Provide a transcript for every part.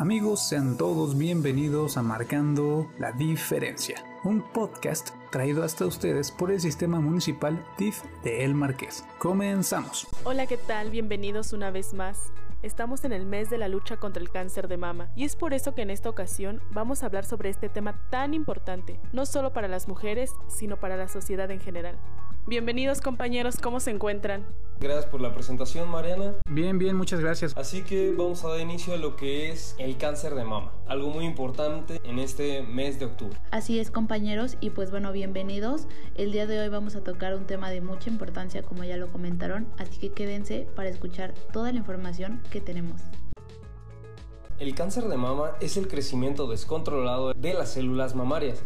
Amigos, sean todos bienvenidos a Marcando la Diferencia, un podcast traído hasta ustedes por el Sistema Municipal DIF de El Marqués. Comenzamos. Hola, ¿qué tal? Bienvenidos una vez más. Estamos en el mes de la lucha contra el cáncer de mama y es por eso que en esta ocasión vamos a hablar sobre este tema tan importante, no solo para las mujeres, sino para la sociedad en general. Bienvenidos compañeros, ¿cómo se encuentran? Gracias por la presentación, Mariana. Bien, bien, muchas gracias. Así que vamos a dar inicio a lo que es el cáncer de mama, algo muy importante en este mes de octubre. Así es, compañeros, y pues bueno, bienvenidos. El día de hoy vamos a tocar un tema de mucha importancia, como ya lo comentaron, así que quédense para escuchar toda la información que tenemos. El cáncer de mama es el crecimiento descontrolado de las células mamarias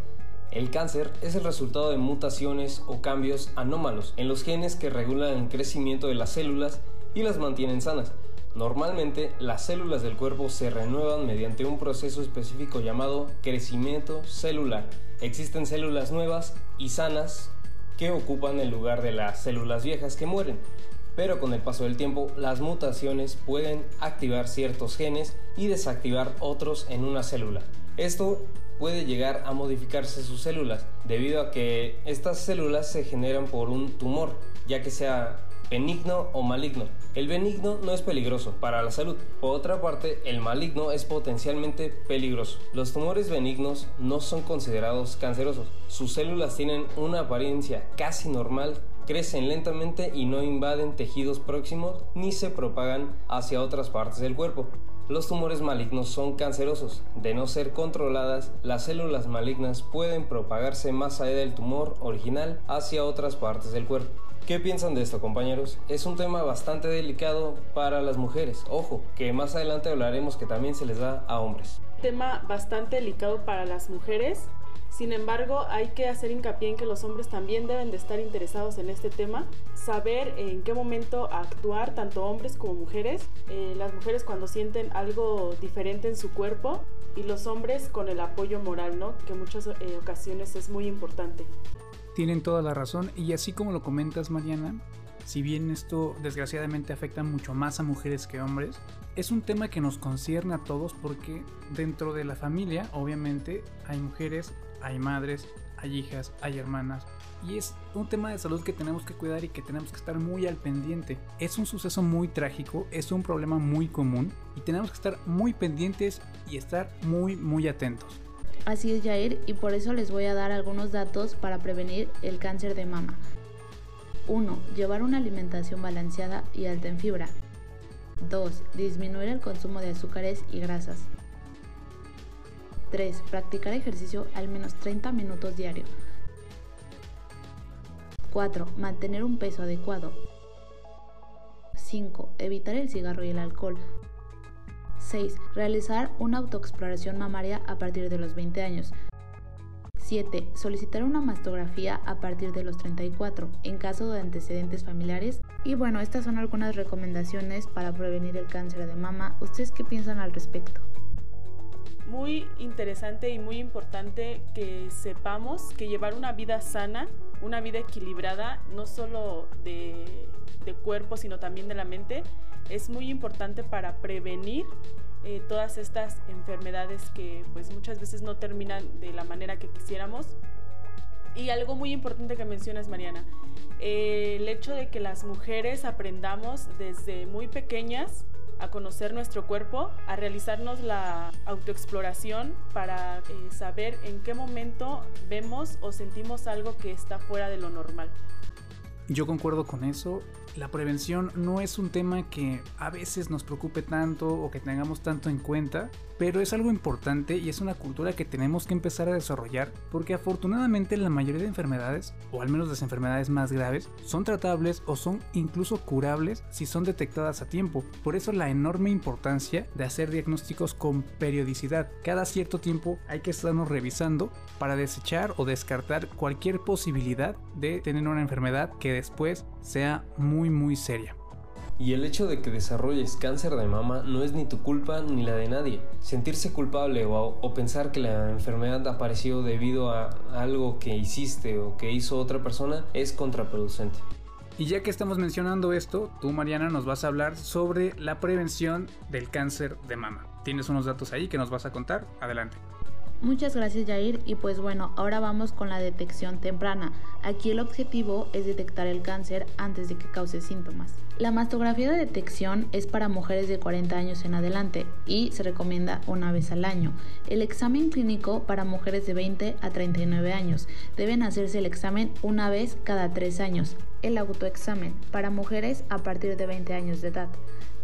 el cáncer es el resultado de mutaciones o cambios anómalos en los genes que regulan el crecimiento de las células y las mantienen sanas. Normalmente las células del cuerpo se renuevan mediante un proceso específico llamado crecimiento celular. Existen células nuevas y sanas que ocupan el lugar de las células viejas que mueren. Pero con el paso del tiempo, las mutaciones pueden activar ciertos genes y desactivar otros en una célula. Esto puede llegar a modificarse sus células, debido a que estas células se generan por un tumor, ya que sea benigno o maligno. El benigno no es peligroso para la salud. Por otra parte, el maligno es potencialmente peligroso. Los tumores benignos no son considerados cancerosos. Sus células tienen una apariencia casi normal, crecen lentamente y no invaden tejidos próximos ni se propagan hacia otras partes del cuerpo. Los tumores malignos son cancerosos. De no ser controladas, las células malignas pueden propagarse más allá del tumor original hacia otras partes del cuerpo. ¿Qué piensan de esto, compañeros? Es un tema bastante delicado para las mujeres. Ojo, que más adelante hablaremos que también se les da a hombres. Tema bastante delicado para las mujeres sin embargo, hay que hacer hincapié en que los hombres también deben de estar interesados en este tema, saber en qué momento actuar, tanto hombres como mujeres, eh, las mujeres cuando sienten algo diferente en su cuerpo y los hombres con el apoyo moral, ¿no? Que muchas eh, ocasiones es muy importante. Tienen toda la razón y así como lo comentas Mariana, si bien esto desgraciadamente afecta mucho más a mujeres que hombres, es un tema que nos concierne a todos porque dentro de la familia obviamente hay mujeres hay madres, hay hijas, hay hermanas. Y es un tema de salud que tenemos que cuidar y que tenemos que estar muy al pendiente. Es un suceso muy trágico, es un problema muy común y tenemos que estar muy pendientes y estar muy muy atentos. Así es Jair y por eso les voy a dar algunos datos para prevenir el cáncer de mama. 1. Llevar una alimentación balanceada y alta en fibra. 2. Disminuir el consumo de azúcares y grasas. 3. Practicar ejercicio al menos 30 minutos diario. 4. Mantener un peso adecuado. 5. Evitar el cigarro y el alcohol. 6. Realizar una autoexploración mamaria a partir de los 20 años. 7. Solicitar una mastografía a partir de los 34 en caso de antecedentes familiares. Y bueno, estas son algunas recomendaciones para prevenir el cáncer de mama. ¿Ustedes qué piensan al respecto? Muy interesante y muy importante que sepamos que llevar una vida sana, una vida equilibrada, no solo de, cuerpo, sino también de la mente, es muy importante para prevenir eh, todas estas enfermedades que pues muchas veces no terminan de la manera que quisiéramos. Y algo muy importante que mencionas, Mariana, eh, el hecho de que las mujeres aprendamos desde muy pequeñas a conocer nuestro cuerpo, a realizarnos la autoexploración para eh, saber en qué momento vemos o sentimos algo que está fuera de lo normal. Yo concuerdo con eso la prevención no es un tema que a veces nos preocupe tanto o que tengamos tanto en cuenta, pero es algo importante y es una cultura que tenemos que empezar a desarrollar porque afortunadamente la mayoría de enfermedades, o al menos las enfermedades más graves, son tratables o son incluso curables si son detectadas a tiempo. Por eso la enorme importancia de hacer diagnósticos con periodicidad. Cada cierto tiempo hay que estarnos revisando para desechar o descartar cualquier posibilidad de tener una enfermedad que después sea muy muy seria. Y el hecho de que desarrolles cáncer de mama no es ni tu culpa ni la de nadie. Sentirse culpable o, o, pensar que la enfermedad apareció debido a algo que hiciste o que hizo otra persona es contraproducente. Y ya que estamos mencionando esto, tú Mariana nos vas a hablar sobre la prevención del cáncer de mama. ¿Tienes unos datos ahí que nos vas a contar? Adelante. Muchas gracias Jair y pues bueno, ahora vamos con la detección temprana. Aquí el objetivo es detectar el cáncer antes de que cause síntomas. La mastografía de detección es para mujeres de 40 años en adelante y se recomienda una vez al año. El examen clínico para mujeres de 20 a 39 años. Deben hacerse el examen una vez cada 3 años. El autoexamen para mujeres a partir de 20 años de edad.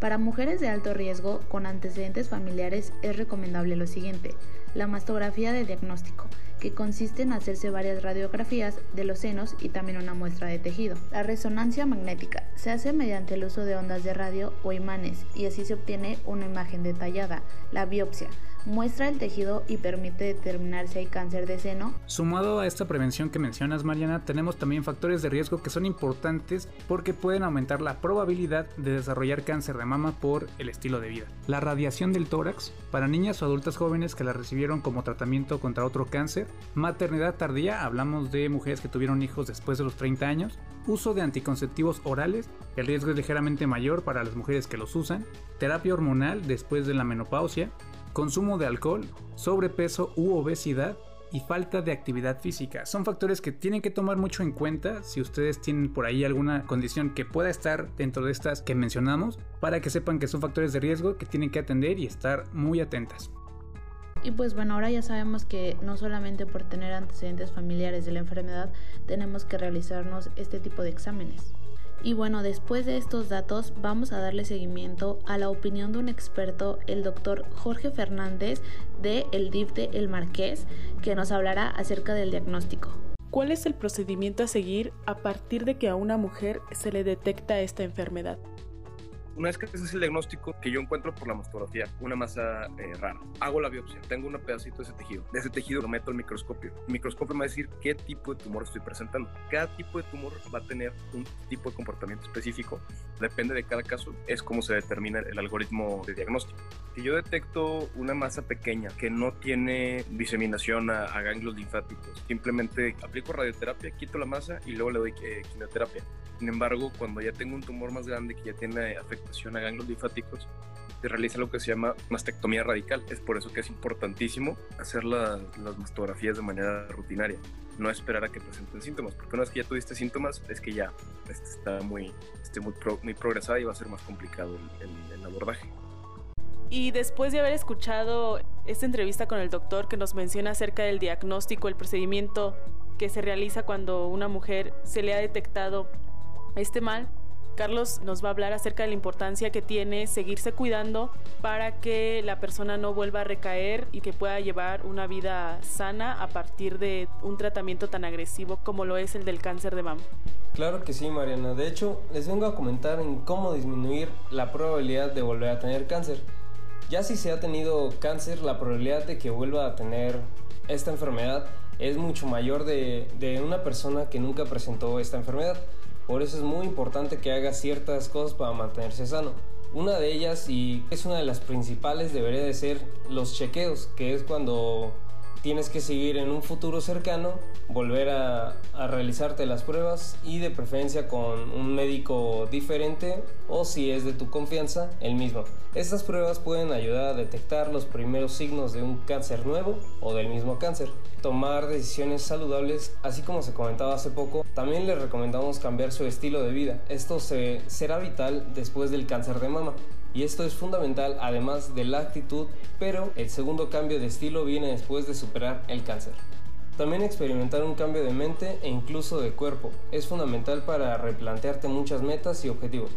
Para mujeres de alto riesgo con antecedentes familiares es recomendable lo siguiente la mastografía de diagnóstico, que consiste en hacerse varias radiografías de los senos y también una muestra de tejido. La resonancia magnética se hace mediante el uso de ondas de radio o imanes y así se obtiene una imagen detallada. La biopsia muestra el tejido y permite determinar si hay cáncer de seno. Sumado a esta prevención que mencionas, Mariana, tenemos también factores de riesgo que son importantes porque pueden aumentar la probabilidad de desarrollar cáncer de mama por el estilo de vida. La radiación del tórax para niñas o adultas jóvenes que la recibieron como tratamiento contra otro cáncer, maternidad tardía, hablamos de mujeres que tuvieron hijos después de los 30 años, uso de anticonceptivos orales, el riesgo es ligeramente mayor para las mujeres que los usan, terapia hormonal después de la menopausia, consumo de alcohol, sobrepeso u obesidad y falta de actividad física. Son factores que tienen que tomar mucho en cuenta si ustedes tienen por ahí alguna condición que pueda estar dentro de estas que mencionamos, para que sepan que son factores de riesgo que tienen que atender y estar muy atentas. Y pues bueno, ahora ya sabemos que no solamente por tener antecedentes familiares de la enfermedad tenemos que realizarnos este tipo de exámenes. Y bueno, después de estos datos vamos a darle seguimiento a la opinión de un experto, el doctor Jorge Fernández de el DIF de El Marqués, que nos hablará acerca del diagnóstico. ¿Cuál es el procedimiento a seguir a partir de que a una mujer se le detecta esta enfermedad? Una vez que ese es el diagnóstico que yo encuentro por la mastografía, una masa eh, rara, hago la biopsia, tengo un pedacito de ese tejido. De ese tejido lo meto al microscopio. El microscopio me va a decir qué tipo de tumor estoy presentando. Cada tipo de tumor va a tener un tipo de comportamiento específico. Depende de cada caso, es como se determina el algoritmo de diagnóstico. Si yo detecto una masa pequeña que no tiene diseminación a, ganglios linfáticos, simplemente aplico radioterapia, quito la masa y luego le doy eh, quimioterapia. Sin embargo, cuando ya tengo un tumor más grande que ya tiene afectación a ganglios linfáticos, se realiza lo que se llama mastectomía radical. Es por eso que es importantísimo hacer las mastografías de manera rutinaria, no esperar a que presenten síntomas, porque una vez que ya tuviste síntomas, es que ya este, está muy, este, muy, muy progresada y va a ser más complicado el, el abordaje. Y después de haber escuchado esta entrevista con el doctor que nos menciona acerca del diagnóstico, el procedimiento que se realiza cuando una mujer se le ha detectado este mal, Carlos nos va a hablar acerca de la importancia que tiene seguirse cuidando para que la persona no vuelva a recaer y que pueda llevar una vida sana a partir de un tratamiento tan agresivo como lo es el del cáncer de mama. Claro que sí, Mariana. De hecho, les vengo a comentar en cómo disminuir la probabilidad de volver a tener cáncer. Ya si se ha tenido cáncer, la probabilidad de que vuelva a tener esta enfermedad es mucho mayor de, de una persona que nunca presentó esta enfermedad. Por eso es muy importante que haga ciertas cosas para mantenerse sano. Una de ellas, y es una de las principales, debería de ser los chequeos, que es cuando tienes que seguir en un futuro cercano, volver a, realizarte las pruebas y de preferencia con un médico diferente o si es de tu confianza, el mismo. Estas pruebas pueden ayudar a detectar los primeros signos de un cáncer nuevo o del mismo cáncer. Tomar decisiones saludables, así como se comentaba hace poco, también les recomendamos cambiar su estilo de vida. Esto se, será vital después del cáncer de mama y esto es fundamental además de la actitud, pero el segundo cambio de estilo viene después de superar el cáncer. También experimentar un cambio de mente e incluso de cuerpo es fundamental para replantearte muchas metas y objetivos,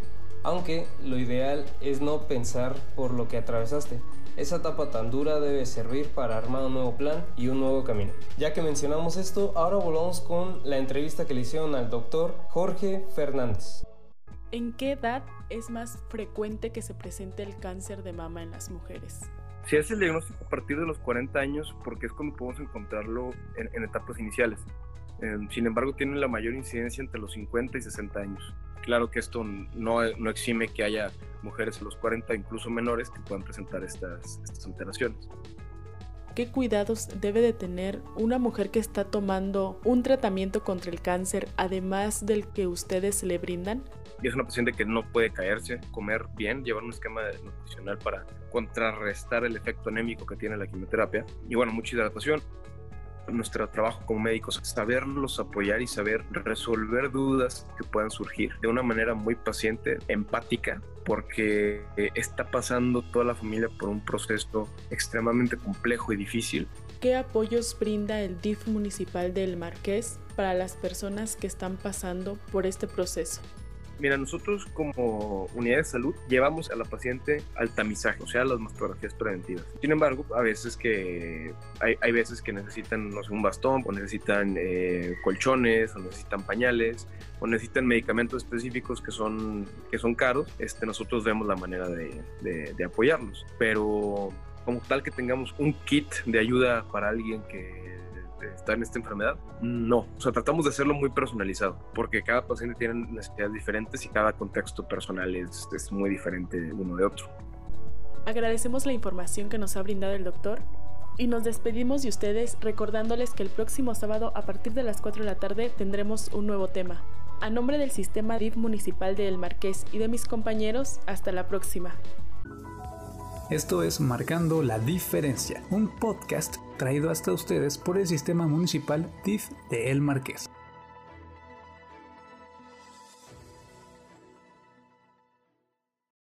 aunque lo ideal es no pensar por lo que atravesaste. Esa etapa tan dura debe servir para armar un nuevo plan y un nuevo camino. Ya que mencionamos esto, ahora volvamos con la entrevista que le hicieron al doctor Jorge Fernández. ¿En qué edad es más frecuente que se presente el cáncer de mama en las mujeres? Se hace el diagnóstico a partir de los 40 años porque es cuando podemos encontrarlo en, etapas iniciales. Em, sin embargo, tiene la mayor incidencia entre los 50 y 60 años. Claro que esto no, no exime que haya mujeres a los 40, incluso menores, que puedan presentar estas, estas alteraciones. ¿qué cuidados debe de tener una mujer que está tomando un tratamiento contra el cáncer además del que ustedes le brindan? Y es una paciente que no puede caerse, comer bien, llevar un esquema nutricional para contrarrestar el efecto anémico que tiene la quimioterapia. Y bueno, mucha hidratación nuestro trabajo como médicos, saberlos apoyar y saber resolver dudas que puedan surgir de una manera muy paciente, empática, porque está pasando toda la familia por un proceso extremadamente complejo y difícil. ¿Qué apoyos brinda el DIF municipal del Marqués para las personas que están pasando por este proceso? Mira, nosotros como unidad de salud llevamos a la paciente al tamizaje, o sea, las mastografías preventivas. Sin embargo, a veces que hay, veces que necesitan no sé, un bastón, o necesitan eh, colchones, o necesitan pañales, o necesitan medicamentos específicos que son, que son caros. Este, nosotros vemos la manera de, de, de. Pero como tal que tengamos un kit de ayuda para alguien que está en esta enfermedad? No, o sea, tratamos de hacerlo muy personalizado, porque cada paciente tiene necesidades diferentes y cada contexto personal es, es muy diferente uno de otro. Agradecemos la información que nos ha brindado el doctor y nos despedimos de ustedes recordándoles que el próximo sábado a partir de las 4 de la tarde tendremos un nuevo tema. A nombre del sistema DIV municipal de El Marqués y de mis compañeros, hasta la próxima. Esto es Marcando la Diferencia, un podcast traído hasta ustedes por el sistema municipal DIF de El Marqués.